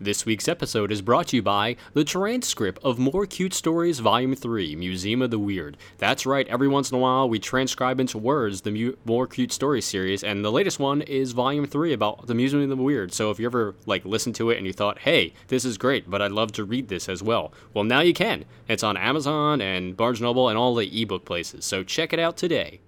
This week's episode is brought to you by the transcript of More Cute Stories Volume 3 Museum of the Weird. That's right, every once in a while we transcribe into words the Mu- More Cute Stories series, and the latest one is Volume 3 about the Museum of the Weird. So if you ever like listened to it and you thought, hey, this is great, but I'd love to read this as well, well, now you can. It's on Amazon and Barnes Noble and all the ebook places, so check it out today.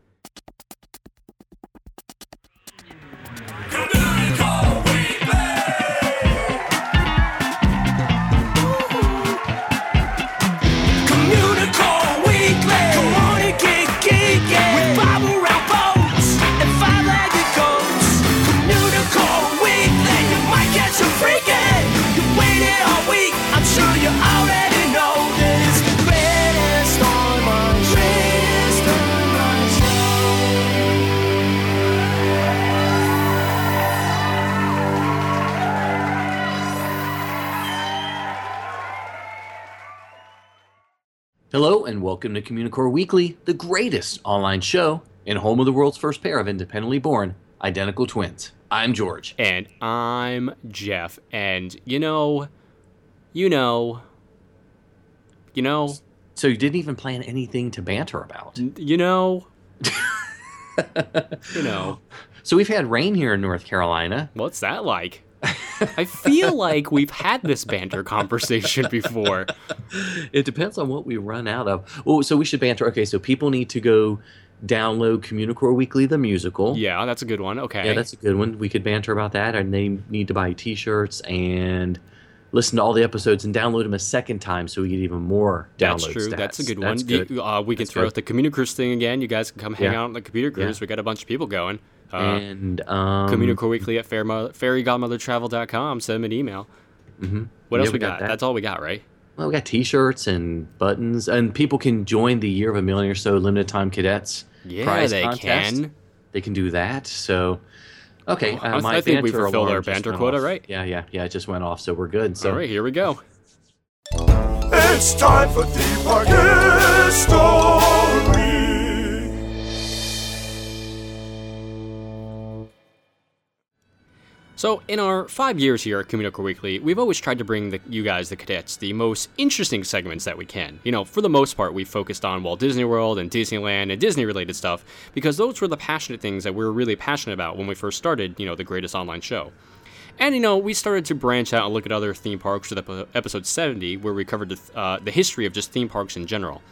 Hello and welcome to Communicore Weekly, the greatest online show and home of the world's first pair of independently born identical twins. I'm George. And I'm Jeff, and you know, you know, you know, So you didn't even plan anything to banter about. you know, you know. So we've had rain here in North Carolina. What's that like? I feel like we've had this banter conversation before. It depends on what we run out of. Oh, so we should banter. Okay, so people need to go download Communicore Weekly the musical. Yeah, that's a good one. Okay. Yeah, that's a good one. We could banter about that, and they need to buy T-shirts and listen to all the episodes and download them a second time, so we get even more downloads. That's true. stats. That's a good That's one. good. You- uh, we can throw good. out the commuter cruise thing again. You guys can come hang Yeah. out on the computer cruise. Yeah. We got a bunch of people going. Uh, and um, Communicore Weekly at fairygodmothertravel.com. Send them an email. mhm. What Yeah, else we got? that. That's all we got, right? Well, we got T-shirts and buttons, and people can join the Year of a Million or so limited time cadets Yeah, prize they contest. can. They can do that. So, okay, Well, I- uh, my I think we banter fulfilled our banter quota, off. right? Yeah, yeah, yeah. It just went off, so we're good. So, all right, here we go. It's time for the park So, in our five years here at Communicore Weekly, we've always tried to bring the, you guys, the cadets, the most interesting segments that we can. You know, for the most part, we focused on Walt Disney World and Disneyland and Disney related stuff because those were the passionate things that we were really passionate about when we first started, you know, the greatest online show. And, you know, we started to branch out and look at other theme parks with epi- episode 70, where we covered the, uh, the history of just theme parks in general.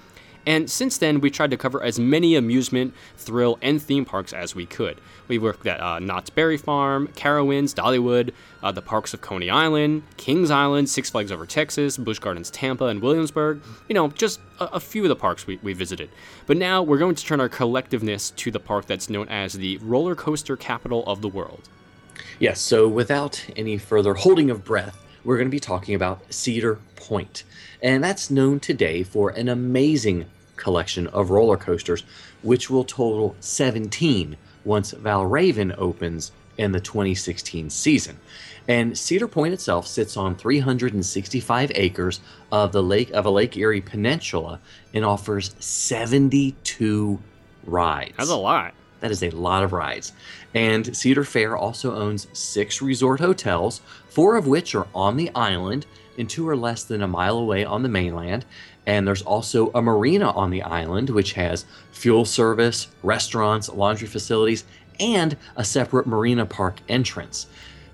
And since then, we tried to cover as many amusement, thrill, and theme parks as we could. We worked at uh, Knott's Berry Farm, Carowinds, Dollywood, uh, the parks of Coney Island, Kings Island, Six Flags Over Texas, Busch Gardens Tampa, and Williamsburg. You know, just a, a few of the parks we, we visited. But now we're going to turn our collectiveness to the park that's known as the roller coaster capital of the world. yes. So, without any further holding of breath, we're going to be talking about Cedar Point, and that's known today for an amazing collection of roller coasters, which will total 17 once Valravn opens in the 2016 season. And Cedar Point itself sits on 365 acres of the lake of a Lake Erie peninsula and offers 72 rides. That's a lot. That is a lot of rides. And Cedar Fair also owns six resort hotels, four of which are on the island, and two are less than a mile away on the mainland. And there's also a marina on the island, which has fuel service, restaurants, laundry facilities, and a separate marina park entrance.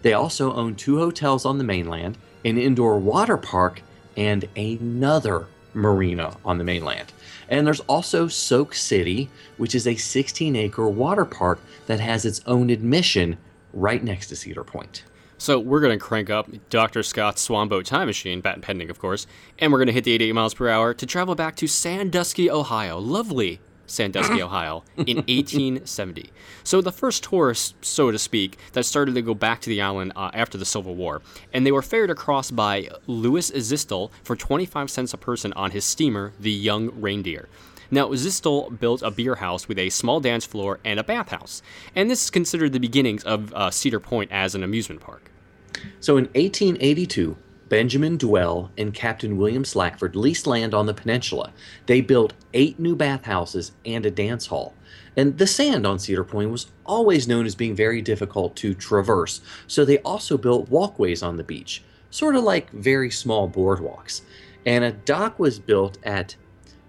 They also own two hotels on the mainland, an indoor water park, and another marina on the mainland. And there's also Soak City, which is a 16 acre water park that has its own admission right next to Cedar Point. So we're going to crank up Dr. Scott's Swanboat time machine, patent pending, of course, and we're going to hit the 88 miles per hour to travel back to Sandusky, Ohio. Lovely Sandusky, Ohio, in 1870. So the first tourists, so to speak, that started to go back to the island uh, after the Civil War, and they were ferried across by Louis Zistel for 25 cents a person on his steamer, the Young Reindeer. Now, Zistel built a beer house with a small dance floor and a bathhouse, and this is considered the beginnings of uh, Cedar Point as an amusement park. So in 1882, Benjamin Dwell and Captain William Slackford leased land on the peninsula. They built eight new bathhouses and a dance hall. And the sand on Cedar Point was always known as being very difficult to traverse, so they also built walkways on the beach. sort of like very small boardwalks. And a dock was built at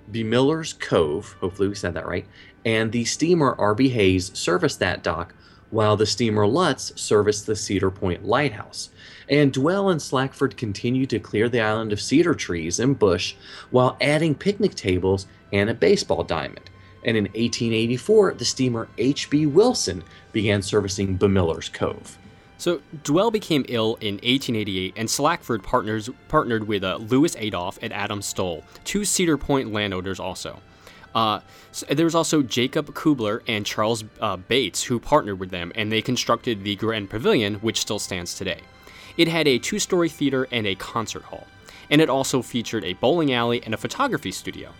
Bemiller's Cove, hopefully we said that right, and the steamer RB Hayes serviced that dock while the steamer Lutz serviced the Cedar Point Lighthouse. And Dwell and Slackford continued to clear the island of cedar trees and bush while adding picnic tables and a baseball diamond. And in 1884, the steamer H.B. Wilson began servicing Bemiller's Cove. So Dwell became ill in 1888, and Slackford partners partnered with uh, Louis Adolph and Adam Stoll, two Cedar Point landowners also. Uh, so there was also Jacob Kuebeler and Charles uh, Bates who partnered with them, and they constructed the Grand Pavilion, which still stands today. It had a two story theater and a concert hall, and it also featured a bowling alley and a photography studio.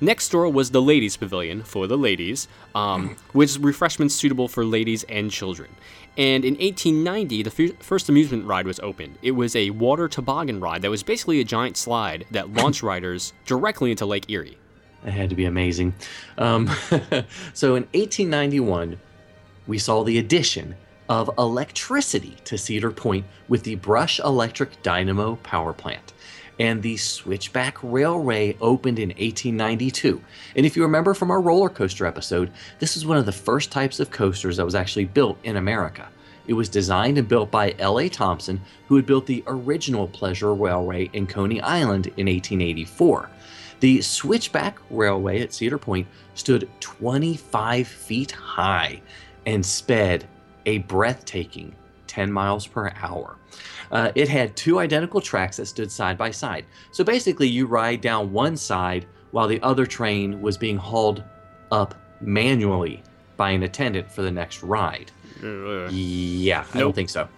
Next door was the Ladies Pavilion for the ladies, um, with refreshments suitable for ladies and children. And in 1890, the f- first amusement ride was opened. It was a water toboggan ride that was basically a giant slide that launched riders directly into Lake Erie. It had to be amazing. Um, so in 1891, we saw the addition of electricity to Cedar Point with the Brush Electric Dynamo Power Plant. And the Switchback Railway opened in 1892. And if you remember from our roller coaster episode, this was one of the first types of coasters that was actually built in America. It was designed and built by L.A. Thompson, who had built the original Pleasure Railway in Coney Island in 1884. The Switchback Railway at Cedar Point stood 25 feet high and sped a breathtaking 10 miles per hour. Uh, it had two identical tracks that stood side by side. So basically, you ride down one side while the other train was being hauled up manually by an attendant for the next ride. Yeah, I don't think so.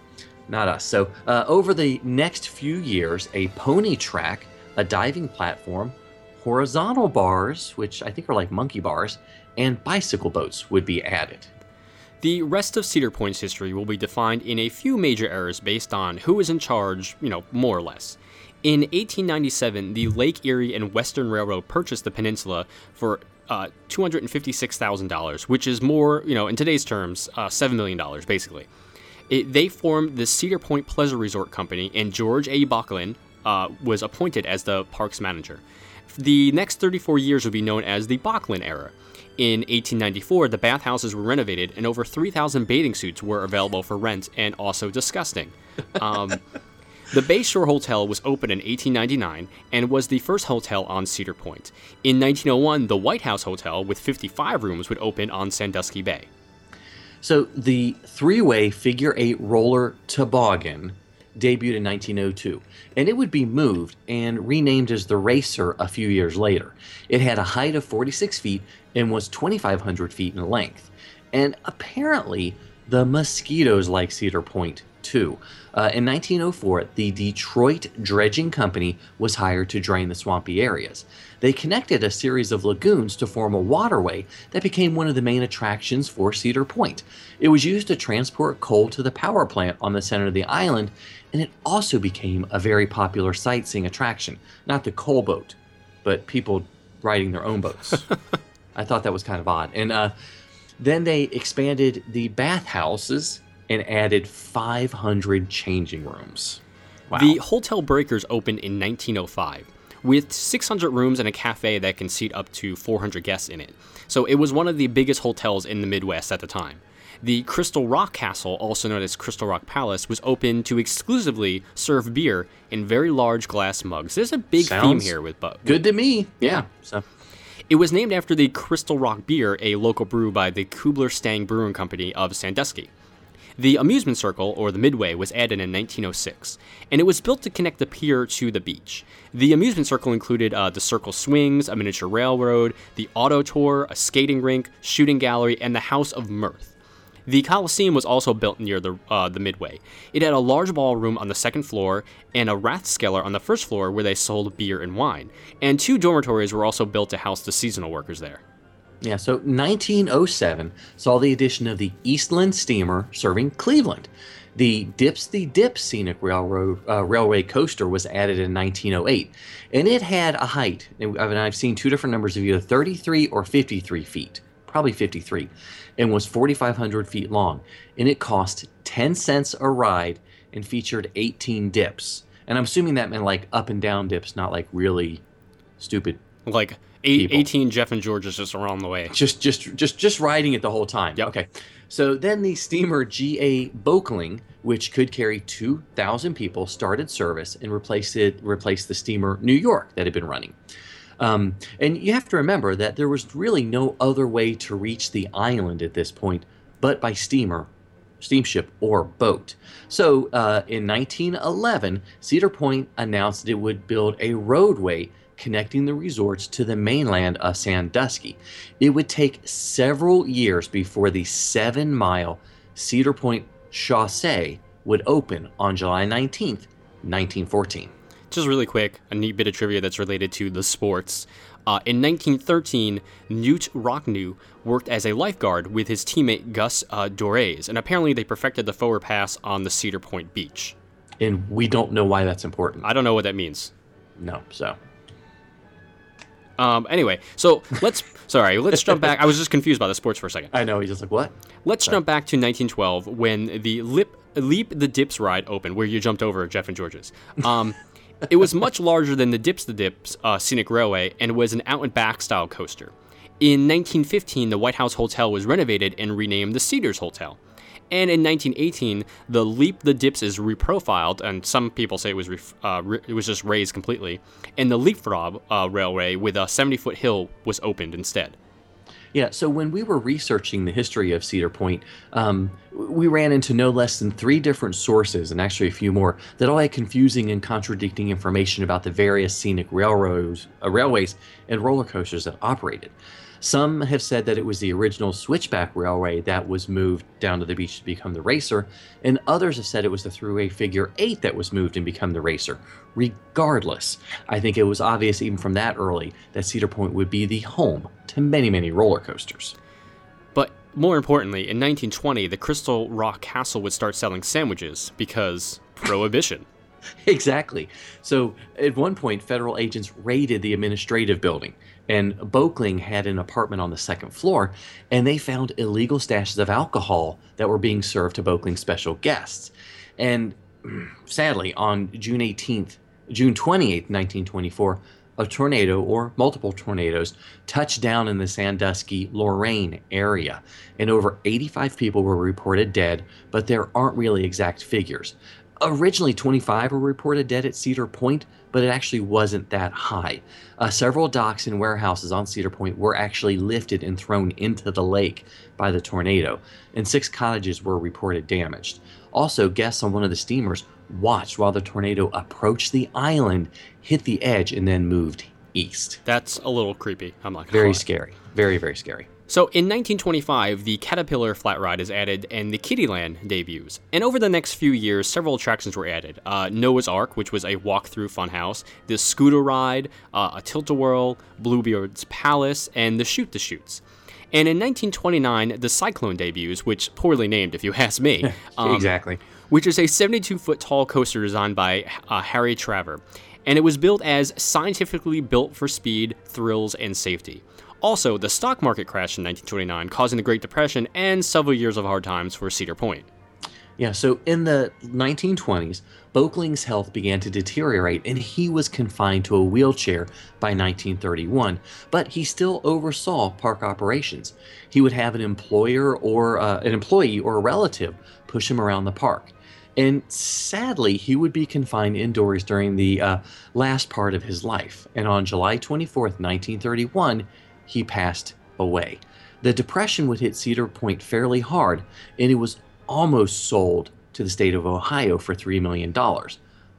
Not us. So, uh, over the next few years, a pony track, a diving platform, horizontal bars, which I think are like monkey bars, and bicycle boats would be added. The rest of Cedar Point's history will be defined in a few major eras based on who is in charge, you know, more or less. In 1897, the Lake Erie and Western Railroad purchased the peninsula for uh, $256,000, which is more, you know, in today's terms, uh, $7 million, basically. It, they formed the Cedar Point Pleasure Resort Company, and George A. Boeckling uh, was appointed as the park's manager. The next 34 years would be known as the Boeckling era. In 1894, the bathhouses were renovated, and over 3,000 bathing suits were available for rent and also disgusting. Um, the Bayshore Hotel was opened in 1899 and was the first hotel on Cedar Point. In 1901, the White House Hotel, with 55 rooms, would open on Sandusky Bay. So the three-way figure eight roller toboggan debuted in 1902, and it would be moved and renamed as the Racer a few years later. It had a height of 46 feet and was 2,500 feet in length. And apparently, the mosquitoes like Cedar Point too. Uh, in 1904, the Detroit Dredging Company was hired to drain the swampy areas. They connected a series of lagoons to form a waterway that became one of the main attractions for Cedar Point. It was used to transport coal to the power plant on the center of the island, and it also became a very popular sightseeing attraction. Not the coal boat, but people riding their own boats. I thought that was kind of odd. And uh, then they expanded the bathhouses and added 500 changing rooms. Wow. The Hotel Breakers opened in 1905 with 600 rooms and a cafe that can seat up to 400 guests in it. So it was one of the biggest hotels in the Midwest at the time. The Crystal Rock Castle, also known as Crystal Rock Palace, was open to exclusively serve beer in very large glass mugs. There's a big theme here with bu- Good to me. Yeah. So It was named after the Crystal Rock beer, a local brew by the Kuebeler Stang Brewing Company of Sandusky. The amusement circle, or the Midway, was added in 1906, and it was built to connect the pier to the beach. The amusement circle included uh, the circle swings, a miniature railroad, the auto tour, a skating rink, shooting gallery, and the House of Mirth. The Coliseum was also built near the, uh, the Midway. It had a large ballroom on the second floor and a Rathskeller on the first floor where they sold beer and wine. And two dormitories were also built to house the seasonal workers there. Yeah, so 1907 saw the addition of the Eastland steamer serving Cleveland. The Dips the Dip scenic railroad uh, railway coaster was added in 1908, and it had a height. And I've seen two different numbers of either 33 or 53 feet, probably 53, and was 4,500 feet long. And it cost 10 cents a ride and featured 18 dips. And I'm assuming that meant like up and down dips, not like really stupid. Like eight, 18 Jeff and George is just around the way. Just just just just riding it the whole time. Yep. Okay. So then the steamer GA Boeckling, which could carry 2,000 people, started service and replaced it replaced the steamer New York that had been running. Um, and you have to remember that there was really no other way to reach the island at this point but by steamer, steamship, or boat. So uh, in 1911, Cedar Point announced that it would build a roadway connecting the resorts to the mainland of Sandusky. It would take several years before the seven mile Cedar Point Chaussee would open on July 19th, 1914. Just really quick, a neat bit of trivia that's related to the sports. Uh, in 1913, Knute Rockne worked as a lifeguard with his teammate Gus uh, and apparently they perfected the forward pass on the Cedar Point beach. And we don't know why that's important. I don't know what that means. No, so. Um, anyway, so let's sorry, let's jump back. I was just confused by the sports for a second. I know, he's just like, what? Let's jump back to 1912 when the Lip, Leap the Dips ride opened, where you jumped over Jeff and George's. Um, it was much larger than the Dips the Dips uh, scenic railway and was an out and back style coaster. In 1915, the White House Hotel was renovated and renamed the Cedars Hotel. And in 1918, the Leap the Dips is reprofiled, and some people say it was ref- uh, re- it was just raised completely. And the Leapfrog uh, Railway with a 70-foot hill was opened instead. Yeah, so when we were researching the history of Cedar Point, um, we ran into no less than three different sources, and actually a few more, that all had confusing and contradicting information about the various scenic railroads, uh, railways and roller coasters that operated. Some have said that it was the original switchback railway that was moved down to the beach to become the racer, and others have said it was the throughway figure eight that was moved and become the racer. Regardless, I think it was obvious even from that early that Cedar Point would be the home to many, many roller coasters. But more importantly, in 1920, the Crystal Rock Castle would start selling sandwiches because prohibition. Exactly. So at one point, federal agents raided the administrative building, and Boeckling had an apartment on the second floor, and they found illegal stashes of alcohol that were being served to Boeckling's special guests. And sadly, on June 18th, June 28th, 1924, a tornado or multiple tornadoes touched down in the Sandusky, Lorain area, and over 85 people were reported dead, but there aren't really exact figures. Originally, 25 were reported dead at Cedar Point, but it actually wasn't that high. Uh, several docks and warehouses on Cedar Point were actually lifted and thrown into the lake by the tornado, and six cottages were reported damaged. Also, guests on one of the steamers watched while the tornado approached the island, hit the edge, and then moved east. That's a little creepy. I'm not gonna Very scary. Very, very scary. So in 1925, the Caterpillar Flat Ride is added and the Kiddieland debuts. And over the next few years, several attractions were added. Uh, Noah's Ark, which was a walk-through funhouse, the Scooter Ride, uh, a Tilt-A-Whirl, Bluebeard's Palace, and the Shoot the Chutes. And in 1929, the Cyclone debuts, which poorly named if you ask me. um, exactly. which is a 72 foot tall coaster designed by uh, Harry Traver. And it was built as scientifically built for speed, thrills, and safety. Also, the stock market crashed in 1929, causing the Great Depression and several years of hard times for Cedar Point. Yeah, so in the 1920s, Boeckling's health began to deteriorate and he was confined to a wheelchair by 1931, but he still oversaw park operations. He would have an employer or uh, an employee or a relative push him around the park. And sadly, he would be confined indoors during the uh, last part of his life. And on July 24th, 1931, he passed away. The depression would hit Cedar Point fairly hard, and it was almost sold to the state of Ohio for $3 million.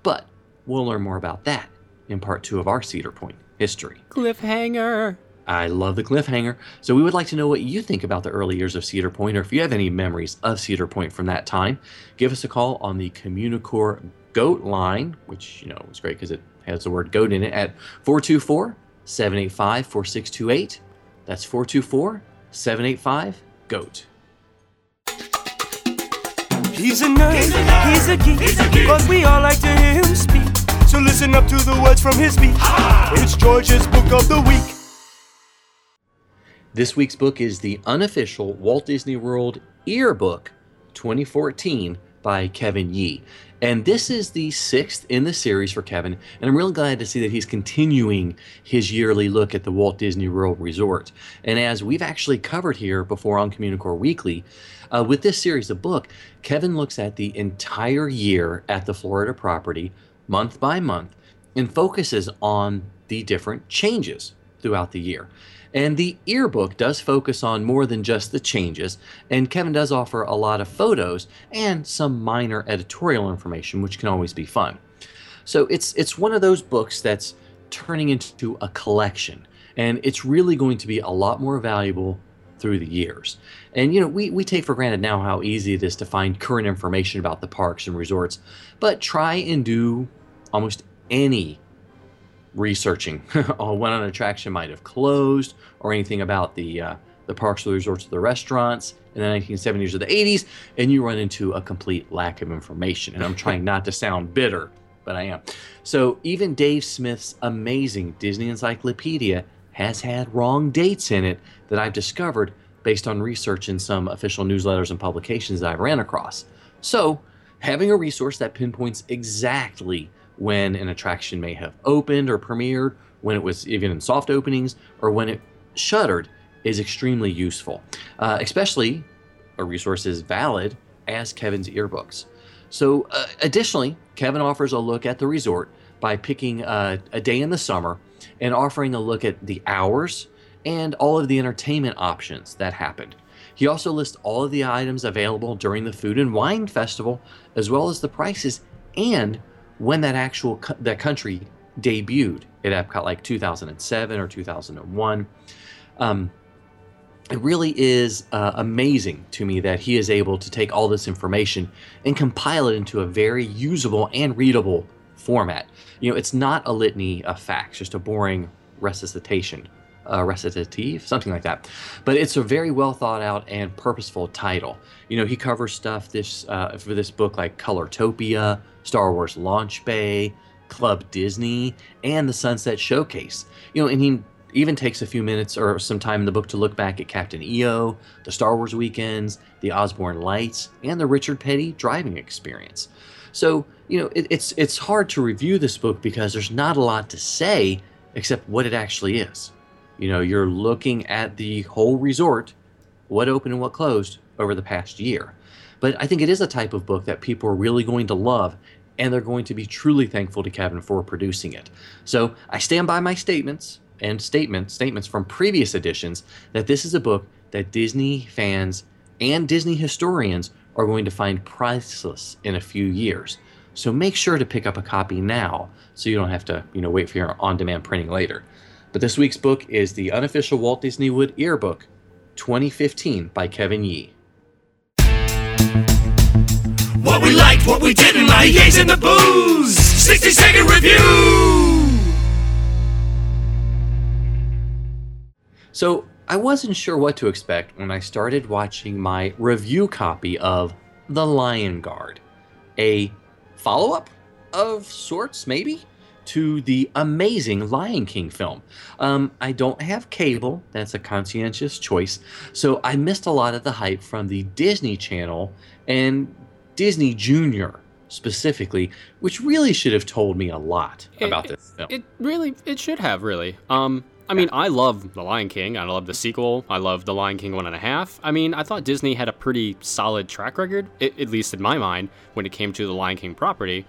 But we'll learn more about that in part two of our Cedar Point history. Cliffhanger! I love the cliffhanger. So we would like to know what you think about the early years of Cedar Point, or if you have any memories of Cedar Point from that time. Give us a call on the Communicore Goat line, which you know is great because it has the word goat in it, at 424 785 4628. That's 424 785 GOAT. He's a nerd, he's a, geek, but we all like to hear him speak. So listen up to the words from his speech. It's George's Book of the Week. This week's book is the unofficial Walt Disney World Earbook 2014 by Kevin Yee. And this is the sixth in the series for Kevin, and I'm really glad to see that he's continuing his yearly look at the Walt Disney World Resort. And as we've actually covered here before on Communicore Weekly, uh, with this series of book, Kevin looks at the entire year at the Florida property, month by month, and focuses on the different changes throughout the year. And the earbook does focus on more than just the changes, and Kevin does offer a lot of photos and some minor editorial information, which can always be fun. So it's it's one of those books that's turning into a collection, and it's really going to be a lot more valuable through the years. And you know, we, we take for granted now how easy it is to find current information about the parks and resorts, but try and do almost any researching on when an attraction might have closed or anything about the uh, the parks or the resorts or the restaurants in the 1970s or the 80s, and you run into a complete lack of information. And I'm trying not to sound bitter, but I am. So even Dave Smith's amazing Disney Encyclopedia has had wrong dates in it that I've discovered based on research in some official newsletters and publications that I've ran across. So having a resource that pinpoints exactly when an attraction may have opened or premiered, when it was even in soft openings, or when it shuttered is extremely useful, uh, especially a resource as valid as Kevin's earbooks. So, uh, additionally, Kevin offers a look at the resort by picking uh, a day in the summer and offering a look at the hours and all of the entertainment options that happened. He also lists all of the items available during the Food and Wine Festival, as well as the prices and when that actual that country debuted at Epcot, like 2007 or 2001. Um, it really is uh, amazing to me that he is able to take all this information and compile it into a very usable and readable format. You know, it's not a litany of facts, just a boring recitation, uh, recitative, something like that. But it's a very well thought out and purposeful title. You know, he covers stuff this uh, for this book like Colortopia, Star Wars Launch Bay, Club Disney, and the Sunset Showcase. You know, and he even takes a few minutes or some time in the book to look back at Captain EO, the Star Wars weekends, the Osborne Lights, and the Richard Petty driving experience. So, you know, it, it's it's hard to review this book because there's not a lot to say except what it actually is. You know, you're looking at the whole resort, what opened and what closed over the past year. But I think it is a type of book that people are really going to love and they're going to be truly thankful to Kevin for producing it. So I stand by my statements and statements statements from previous editions that this is a book that Disney fans and Disney historians are going to find priceless in a few years. So make sure to pick up a copy now so you don't have to, you know, wait for your on-demand printing later. But this week's book is the unofficial Walt Disney World Earbook 2015 by Kevin Yee. What we liked, what we didn't like, yays and the booze. 60 second review. So I wasn't sure what to expect when I started watching my review copy of The Lion Guard, a follow up of sorts, maybe, to the amazing Lion King film. Um, I don't have cable, that's a conscientious choice, so I missed a lot of the hype from the Disney Channel and Disney Junior specifically, which really should have told me a lot It- about this film. It really, it should have really. Um, I mean, I love The Lion King. I love the sequel. I love The Lion King one and a half. I mean, I thought Disney had a pretty solid track record, at least in my mind, when it came to the Lion King property.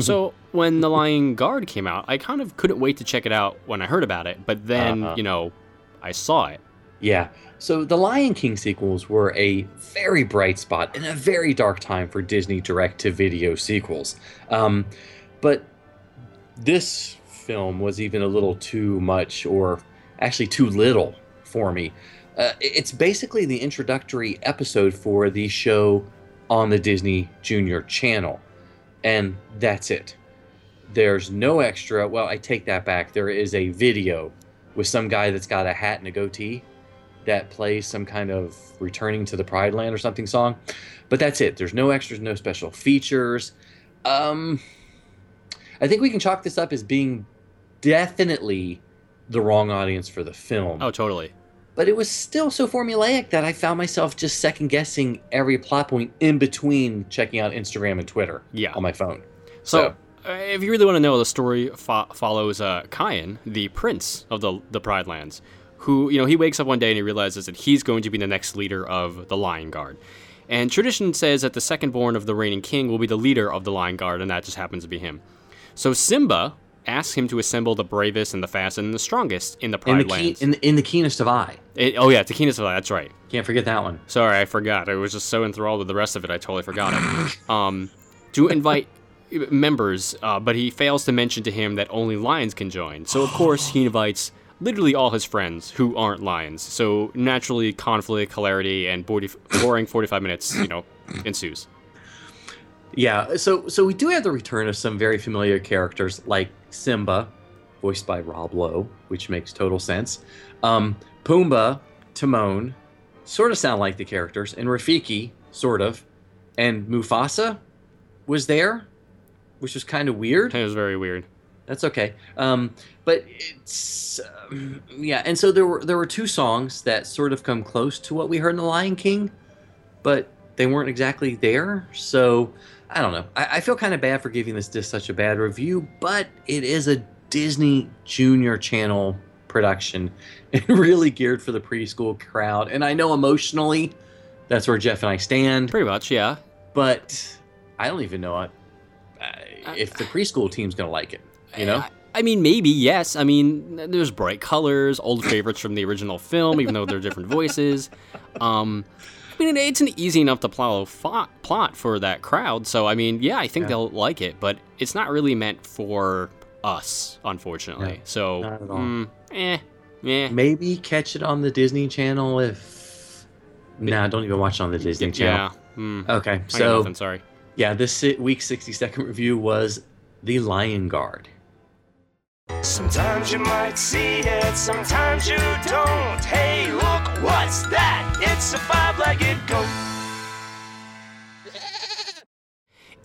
So when The Lion Guard came out, I kind of couldn't wait to check it out when I heard about it. But then, Uh-huh. you know, I saw it. Yeah. So the Lion King sequels were a very bright spot in a very dark time for Disney direct to video sequels. Um, but this film was even a little too much, or actually too little for me. Uh, it's basically the introductory episode for the show on the Disney Junior channel, and that's it. There's no extra. Well, I take that back. There is a video with some guy that's got a hat and a goatee that plays some kind of returning to the Pride Land or something song. But that's it. There's no extras, no special features. Um I think we can chalk this up as being definitely the wrong audience for the film. Oh, totally. but it was still so formulaic that I found myself just second guessing every plot point in between checking out Instagram and Twitter Yeah. on my phone. So, uh, if you really want to know, the story fo- follows uh, Kion, the prince of the the Pride Lands, who you know he wakes up one day and he realizes that he's going to be the next leader of the Lion Guard. And tradition says that the second born of the reigning king will be the leader of the Lion Guard, and that just happens to be him. So Simba asks him to assemble the bravest and the fastest and the strongest in the in Pride the, key, Lands. in, in the keenest of eye. It- oh yeah, Takinas that's right. Can't forget that one. Sorry, I forgot. I was just so enthralled with the rest of it, I totally forgot it. Um, to invite members, uh, but he fails to mention to him that only lions can join. So of course he invites literally all his friends who aren't lions. So naturally, conflict, hilarity, and boring forty-five minutes, you know, ensues. Yeah, so so we do have the return of some very familiar characters like Simba, voiced by Rob Lowe, which makes total sense. Um, Pumbaa, Timon, sort of sound like the characters, and Rafiki, sort of, and Mufasa was there, which was kind of weird. It was very weird. That's okay. Um, but it's um, yeah, and so there were there were two songs that sort of come close to what we heard in The Lion King, but they weren't exactly there. So I don't know. I, I feel kind of bad for giving this disc such a bad review, but it is a Disney Junior Channel production and really geared for the preschool crowd. And I know emotionally, that's where Jeff and I stand. Pretty much, yeah. But I don't even know uh, if the preschool team's gonna like it. You know. I, I mean, maybe yes. I mean, there's bright colors, old favorites from the original film, even though they're different voices. Um, I mean, it's an easy enough to plow fo- plot for that crowd. So, I mean, yeah, I think Yeah. they'll like it, but it's not really meant for us, unfortunately. No, so, not at all. mm, eh, eh. Maybe catch it on the Disney Channel if. Nah, don't even watch it on the Disney Channel. Yeah. Mm, Okay, I got so nothing, sorry. yeah, this si- week's 60 second review was The Lion Guard. Sometimes you might see it, sometimes you don't. Hey, look, what's that? It's a five legged goat.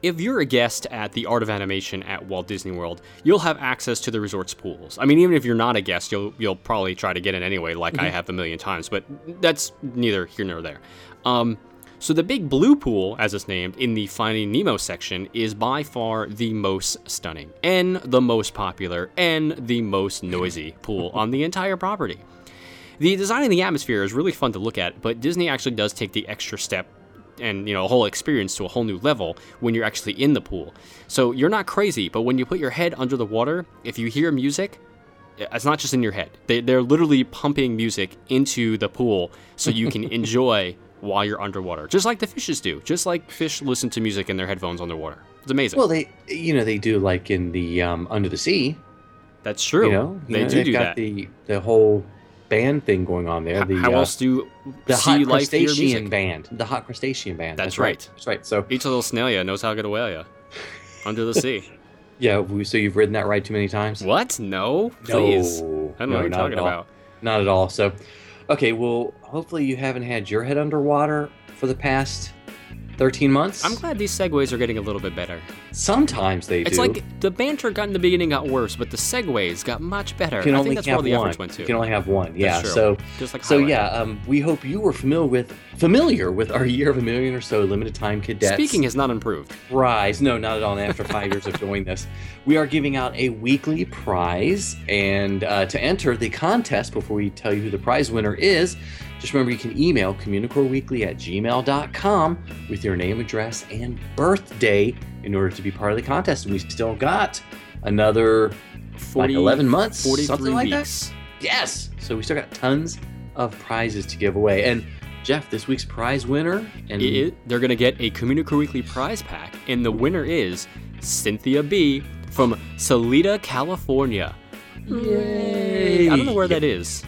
If you're a guest at the Art of Animation at Walt Disney World, you'll have access to the resort's pools. I mean, even if you're not a guest, you'll you'll probably try to get in anyway, like I have a million times. But that's neither here nor there. Um, so the big blue pool, as it's named, in the Finding Nemo section, is by far the most stunning, and the most popular, and the most noisy pool on the entire property. The design and the atmosphere is really fun to look at, but Disney actually does take the extra step and you know a whole experience to a whole new level when you're actually in the pool. So you're not crazy, but when you put your head under the water, if you hear music, it's not just in your head. They, they're literally pumping music into the pool so you can enjoy while you're underwater, just like the fishes do. Just like fish listen to music in their headphones underwater. It's amazing. Well, they, you know, they do like in the um, Under the Sea. That's true. You know, You they know, do they've do got that. the the whole band thing going on there. The how uh, else do the sea hot life crustacean band, the hot crustacean band. That's right. right. That's right. So Each little snail knows how to get away ya. under the sea. yeah, so you've ridden that ride too many times. What? No, please. No, I don't know what you're talking about. Not at all. So, okay, well, hopefully you haven't had your head underwater for the past 13 months. I'm glad these segues are getting a little bit better. Sometimes they It's do. like the banter got in the beginning got worse, but the segues got much better. you can I only think that's have where the one. You can only have one. Yeah. So, Just like so highlight. yeah, um, we hope you were familiar with familiar with our year of a million or so limited time cadets. Speaking has not improved. prize. No, not at all. And after five years of doing this, we are giving out a weekly prize. And uh, to enter the contest, before we tell you who the prize winner is, just remember you can email communicoreweekly at gmail.com with your name, address, and birthday in order to be part of the contest. And we still got another 40, like 11 months, 43 something like that. weeks. Yes. So we still got tons of prizes to give away. And Jeff, this week's prize winner, and It- they're going to get a Communicore Weekly prize pack, and the winner is Cynthia B. from Salida, California. Yay! I don't know where that is.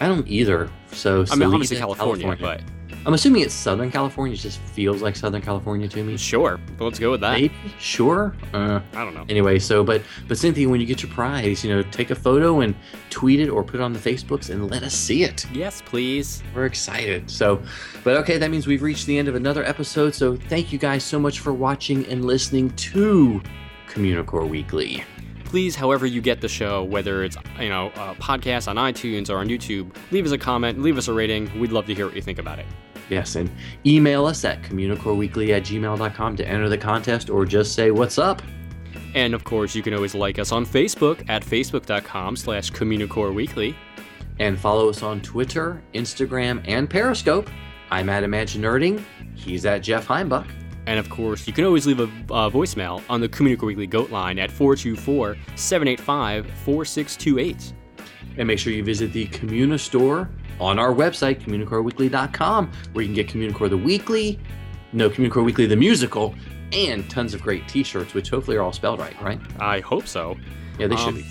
I don't either. So I mean, Salida, obviously California, but. I'm assuming it's Southern California. It just feels like Southern California to me. sure. But let's go with that. Maybe, sure. Uh, I don't know. anyway, so but but Cynthia, when you get your prize, you know, take a photo and tweet it or put it on the Facebooks and let us see it. Yes, please. We're excited. So, but okay, that means we've reached the end of another episode. So thank you guys so much for watching and listening to Communicore Weekly. please, however you get the show, whether it's you know a podcast on iTunes or on YouTube, leave us a comment, leave us a rating. We'd love to hear what you think about it. Yes, and email us at communicoreweekly at gmail.com to enter the contest or just say what's up. And of course, you can always like us on Facebook at facebook.com slash Weekly. And follow us on Twitter, Instagram, and Periscope. I'm at Imagine Nerding. He's at Jeff Heimbuck. And of course, you can always leave a uh, voicemail on the Communicore Weekly Goat line at 424 785 4628. And make sure you visit the Communa store on our website, communicoreweekly.com, where you can get Communicore the Weekly, no, Communicore Weekly the Musical, and tons of great t shirts, which hopefully are all spelled right, right? I hope so. Yeah, they Um, should be.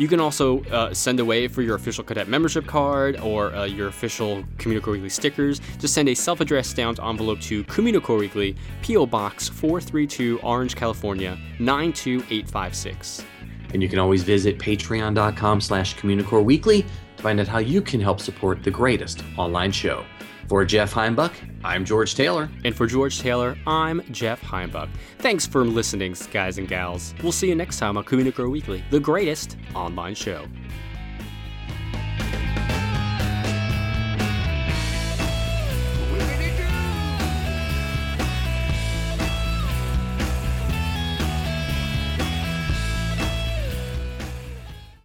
You can also uh, send away for your official cadet membership card or uh, your official Communicore Weekly stickers. Just send a self-addressed stamped envelope to Communicore Weekly, PO Box 432, Orange, California 92856. And you can always visit patreon.com slash Communicore Weekly to find out how you can help support the greatest online show. For Jeff Heimbuck, I'm George Taylor. And for George Taylor, I'm Jeff Heimbuck. Thanks for listening, guys and gals. We'll see you next time on Communicore Weekly, the greatest online show.